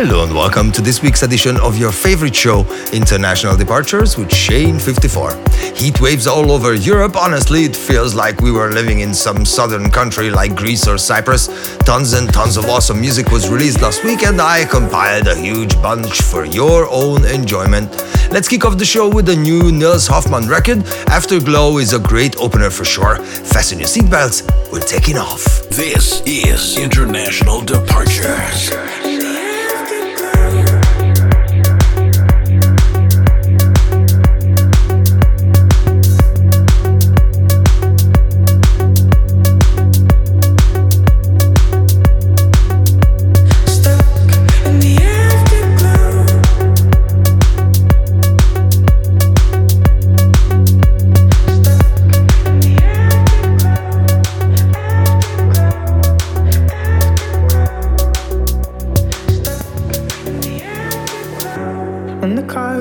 Hello and welcome to this week's edition of your favorite show, International Departures with Shane54. Heat waves all over Europe. Honestly, it feels like we were living in some southern country like Greece or Cyprus. Tons and tons of awesome music was released last week, and I compiled a huge bunch for your own enjoyment. Let's kick off the show with the new Nils Hofmann record. Afterglow is a great opener for sure. Fasten your seatbelts, we're taking off. This is International Departures.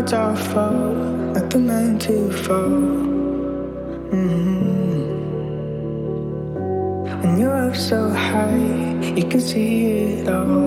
It's are full, not the man to fall. Mm-hmm. When you're up so high, you can see it all.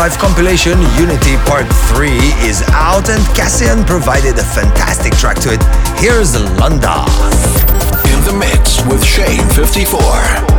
Afterlife compilation, Unity Part 3, is out and Cassian provided a fantastic track to it. Here's Landa. In the mix with Shane 54.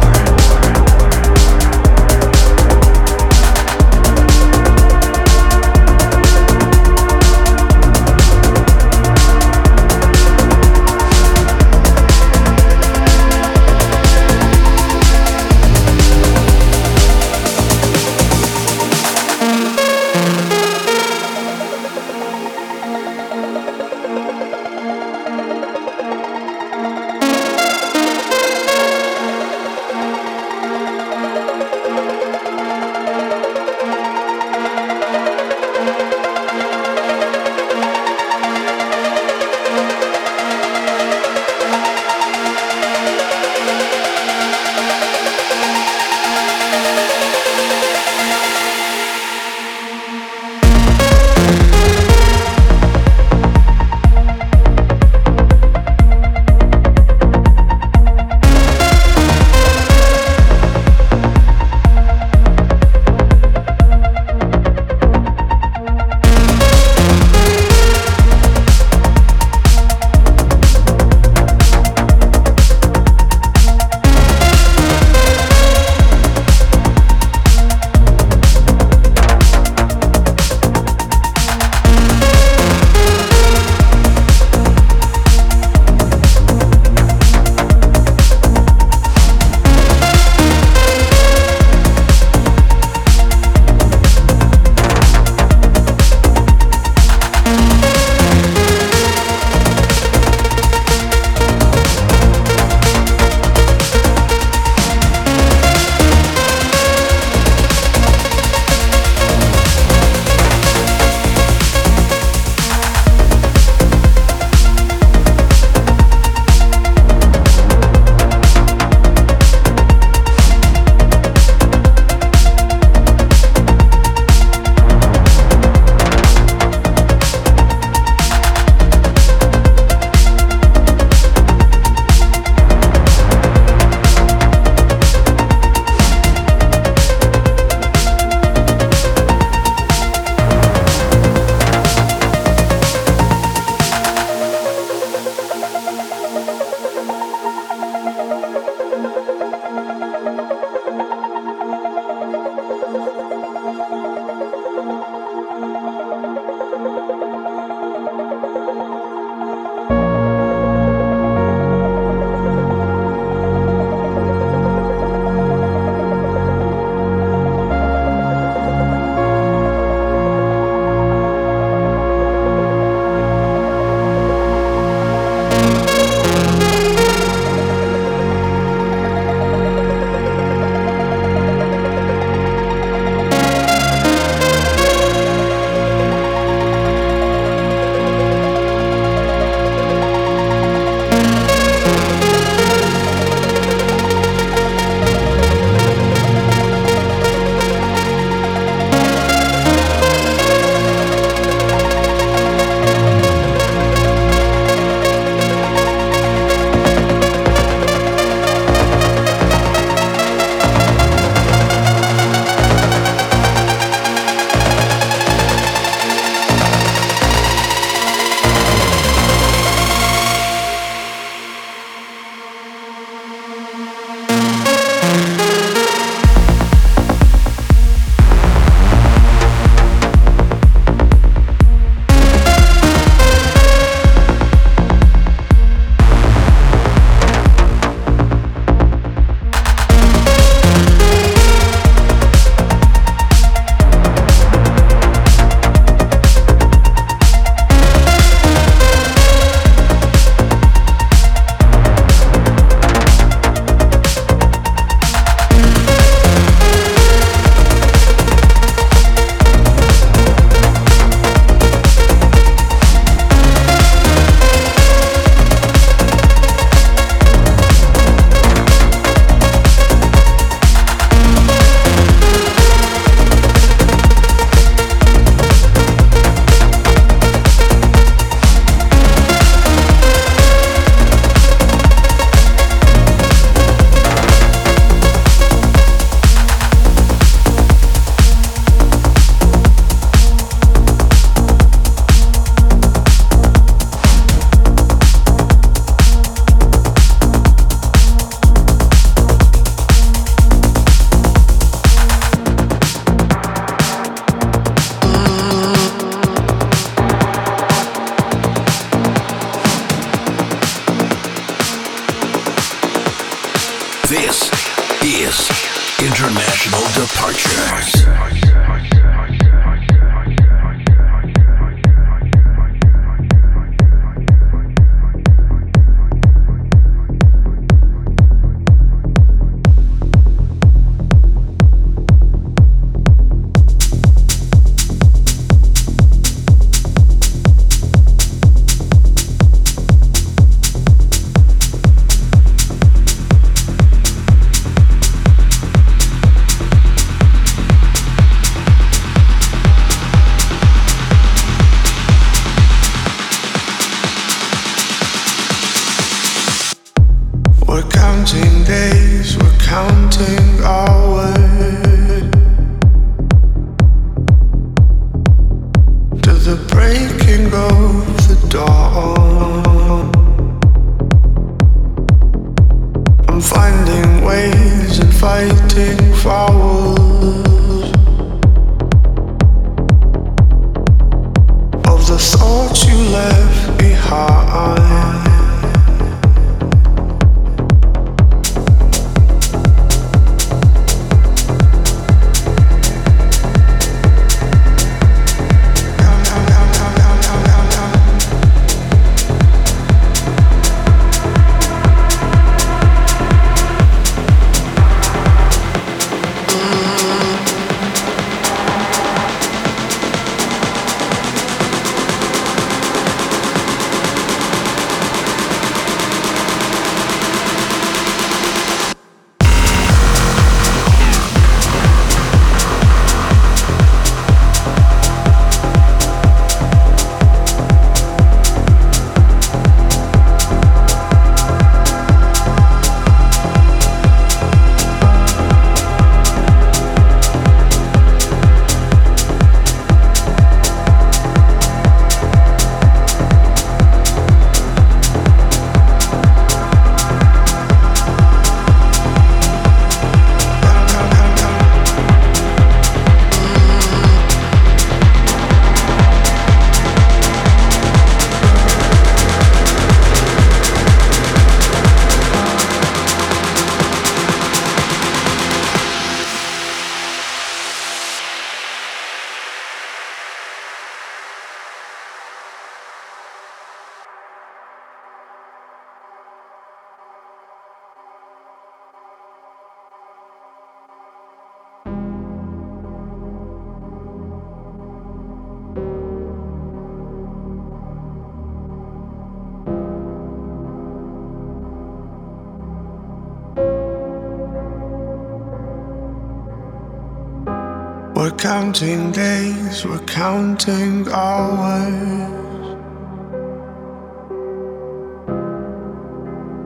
Counting days, we're counting hours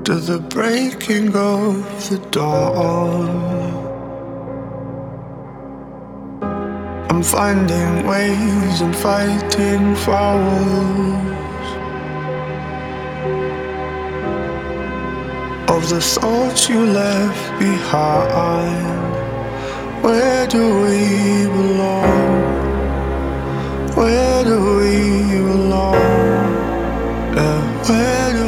to the breaking of the dawn. I'm finding ways and fighting fouls of the thoughts you left behind. Where do we belong? Where do we belong? Yeah, where do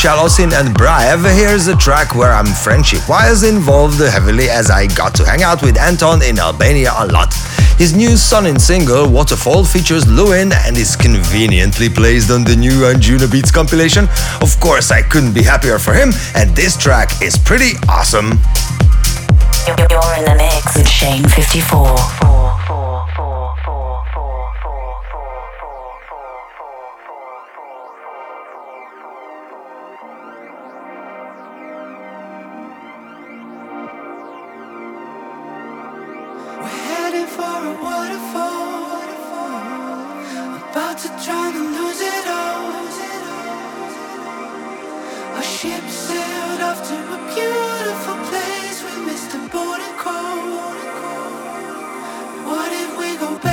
Shall Ocin, and Braev, here's a track where I'm friendship-wise involved heavily as I got to hang out with Anton in Albania a lot. His new Sonin single, Waterfall, features Lewyn and is conveniently placed on the new Anjunabeats compilation. Of course, I couldn't be happier for him, and this track is pretty awesome. You're in the mix with Shane 54. go back.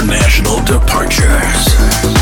international departures.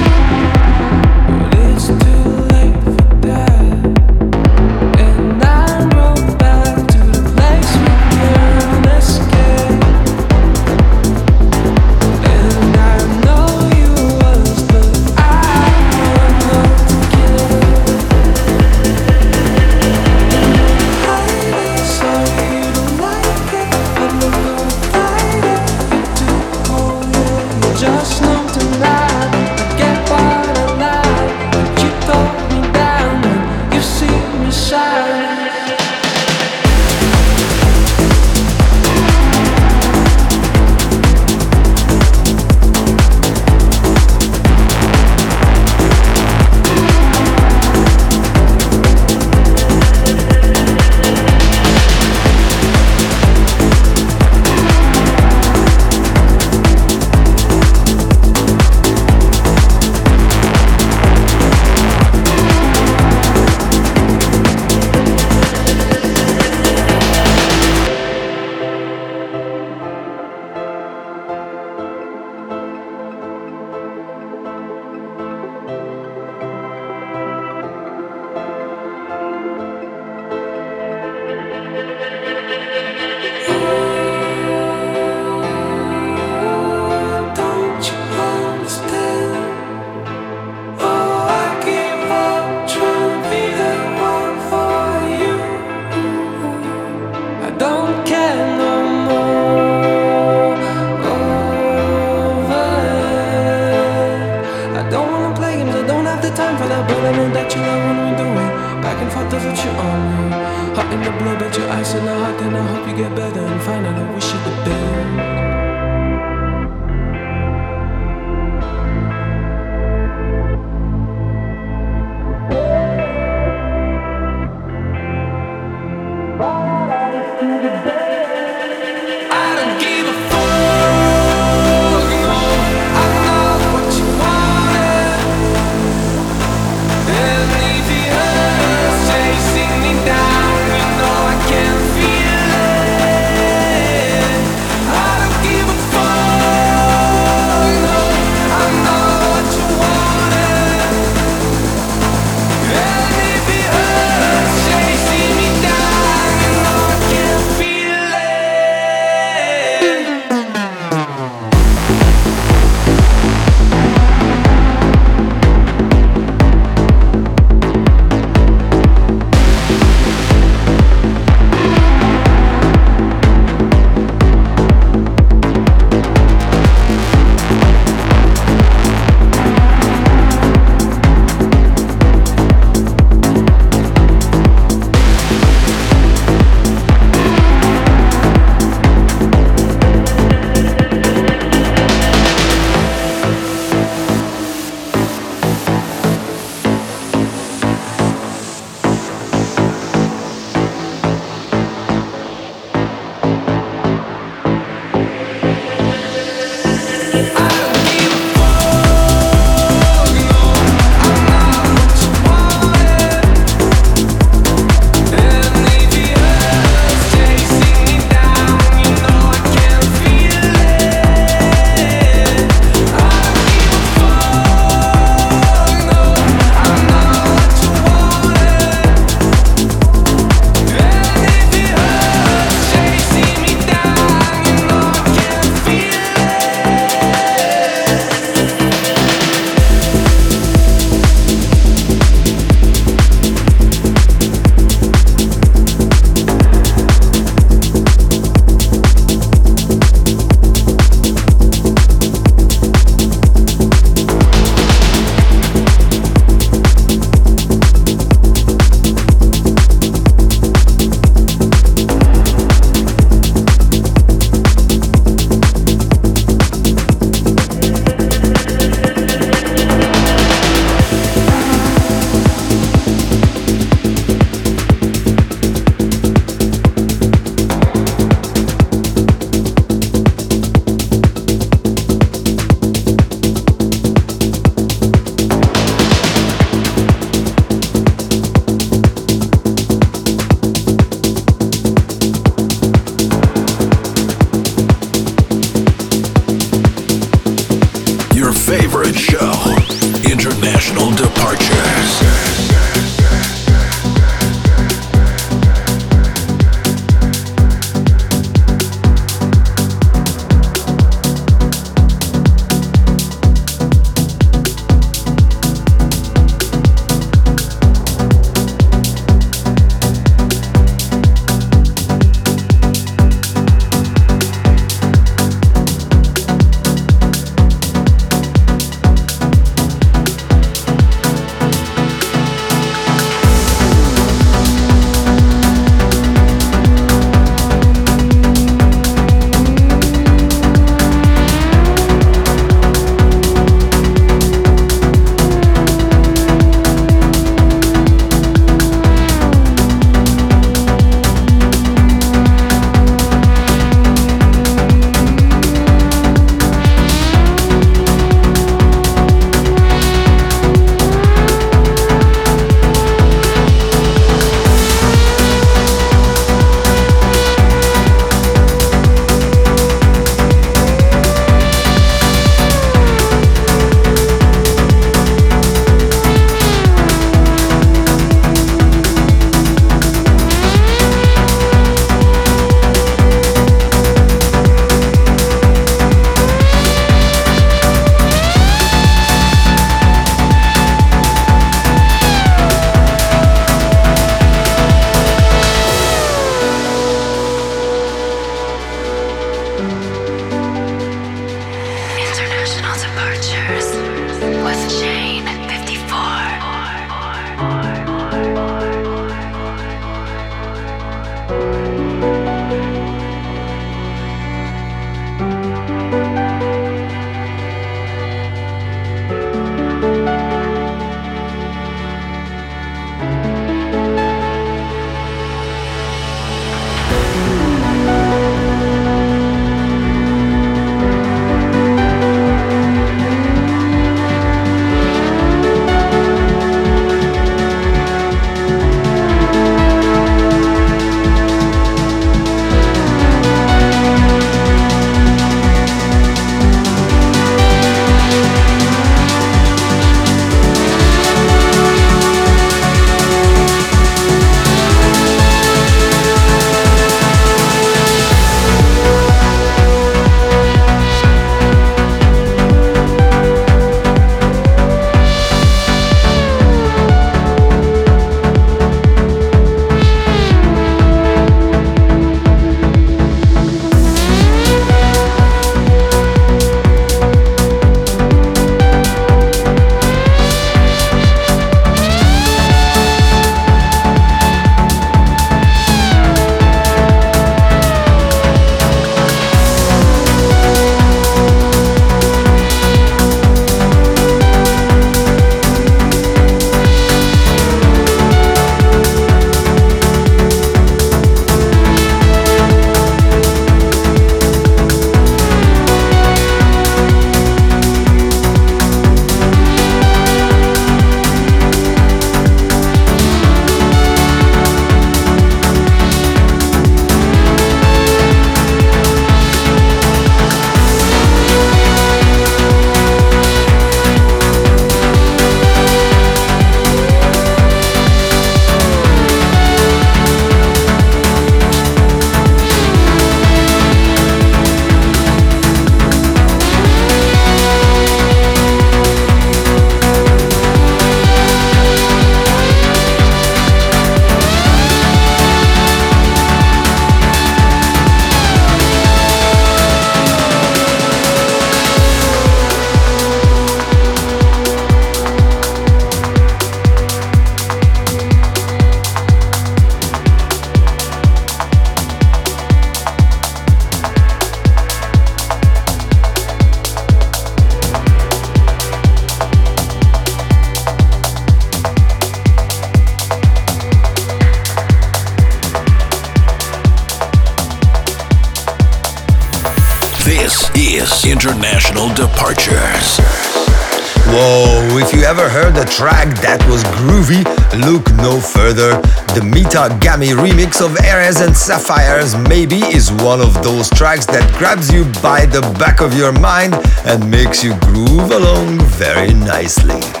Mita Gami remix of Erez and Sapphire's maybe is one of those tracks that grabs you by the back of your mind and makes you groove along very nicely.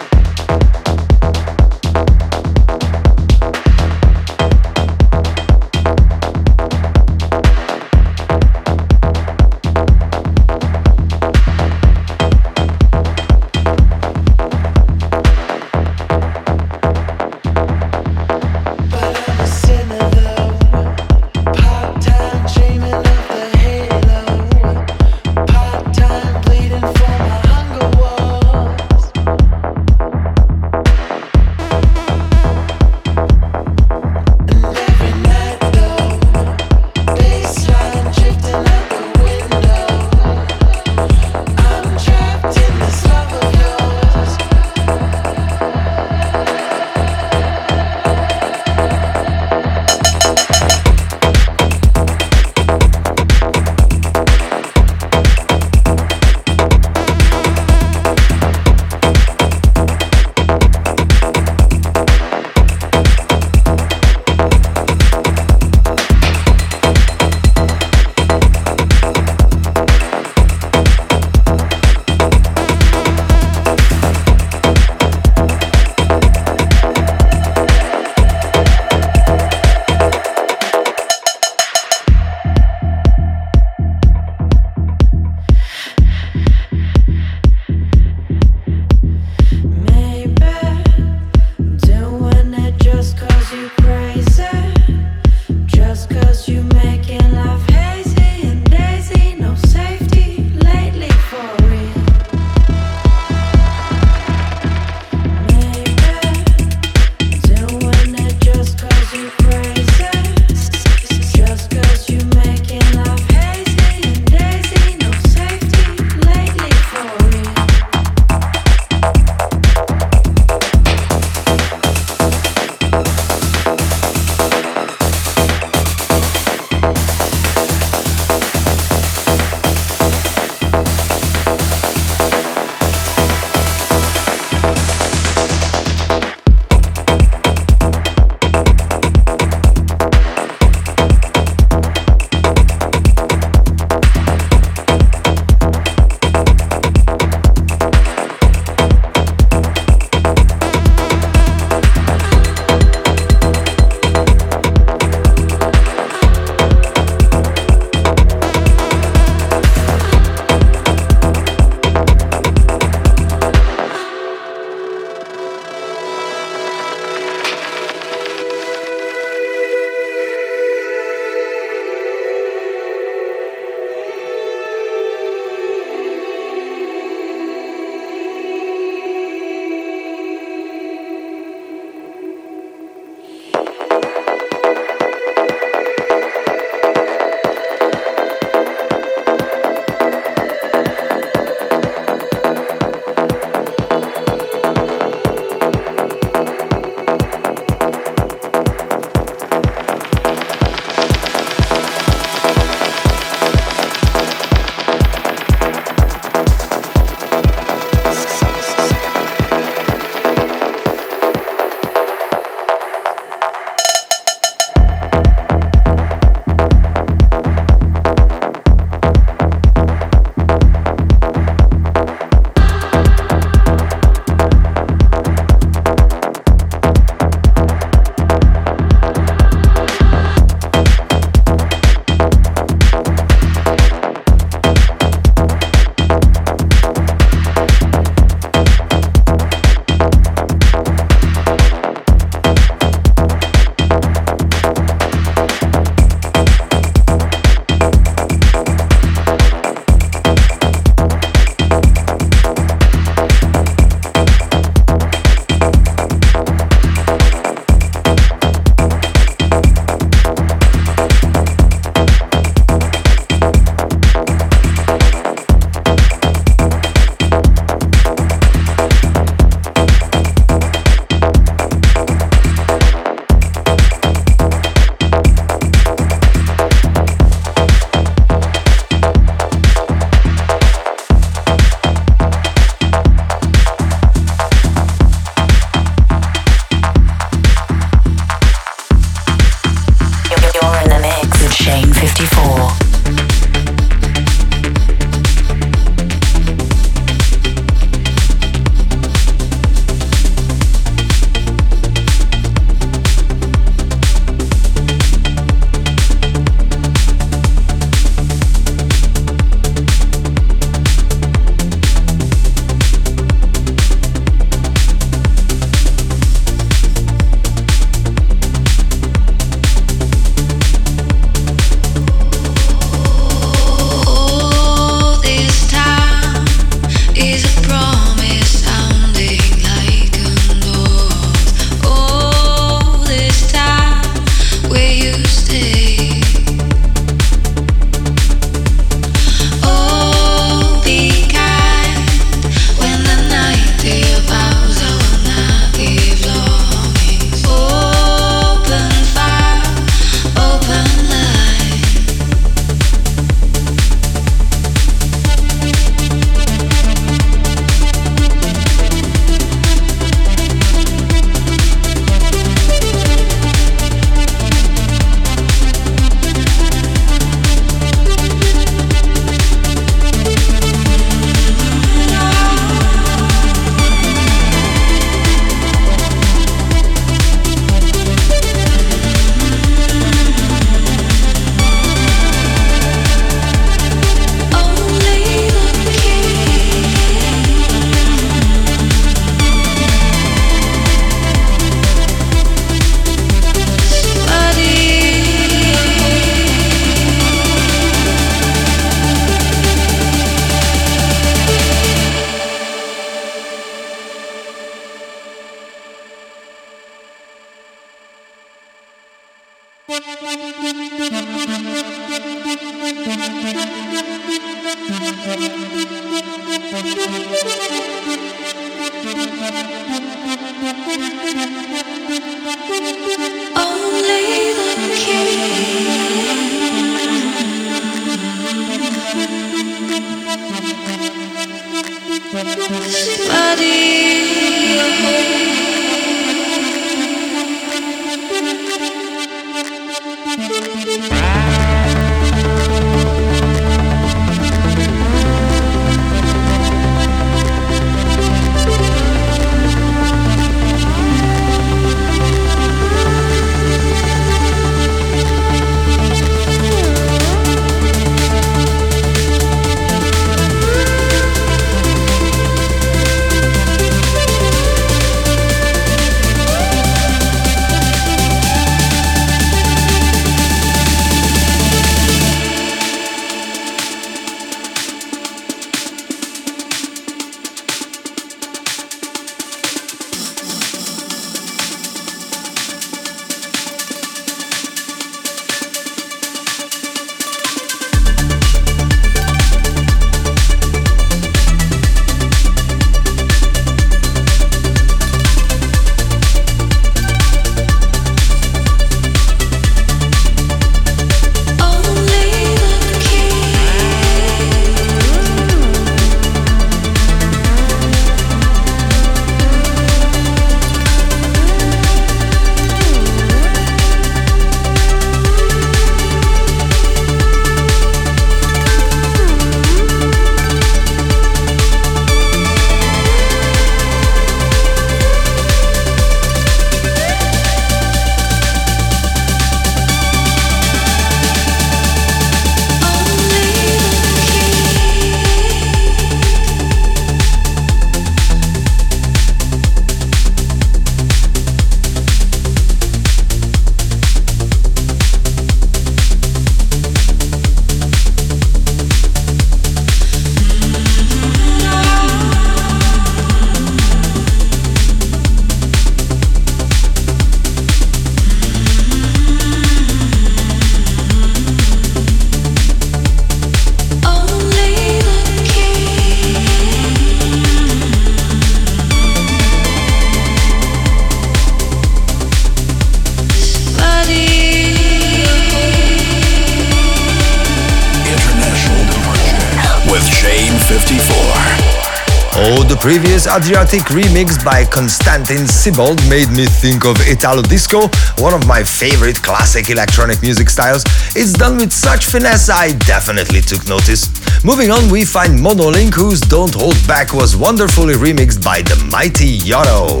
Previous Adriatique remix by Konstantin Sibold made me think of Italo Disco, one of my favorite classic electronic music styles. It's done with such finesse, I definitely took notice. Moving on, we find Monolink, whose Don't Hold Back was wonderfully remixed by the mighty Yotto.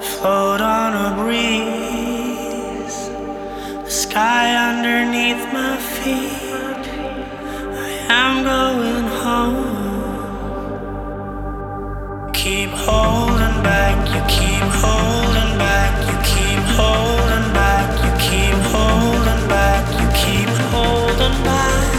Float on a breeze, the sky underneath my feet. I am going home keep holding back, you keep holding back, you keep holding back, you keep holding back, you keep holding back.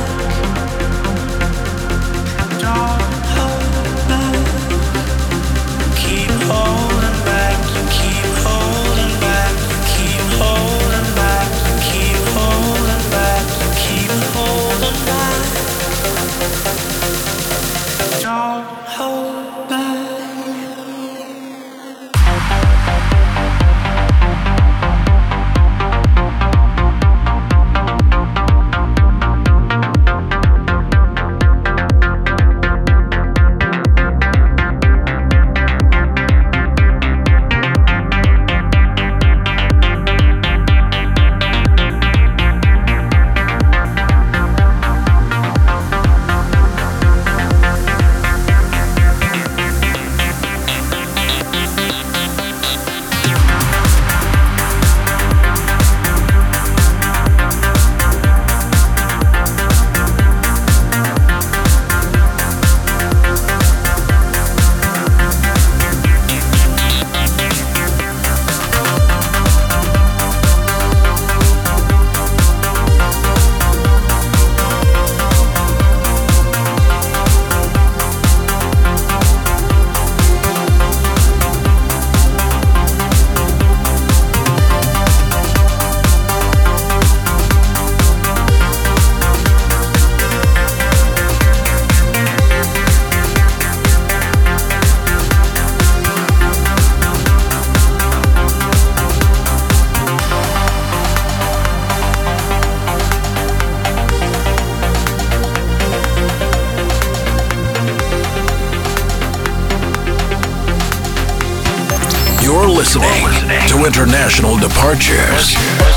International Departures.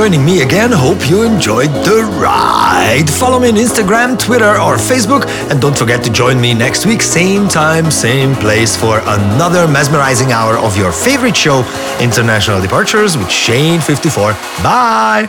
Joining me again. Hope you enjoyed the ride. Follow me on Instagram, Twitter, or Facebook. And don't forget to join me next week, same time, same place, for another mesmerizing hour of your favorite show, International Departures with Shane 54. Bye.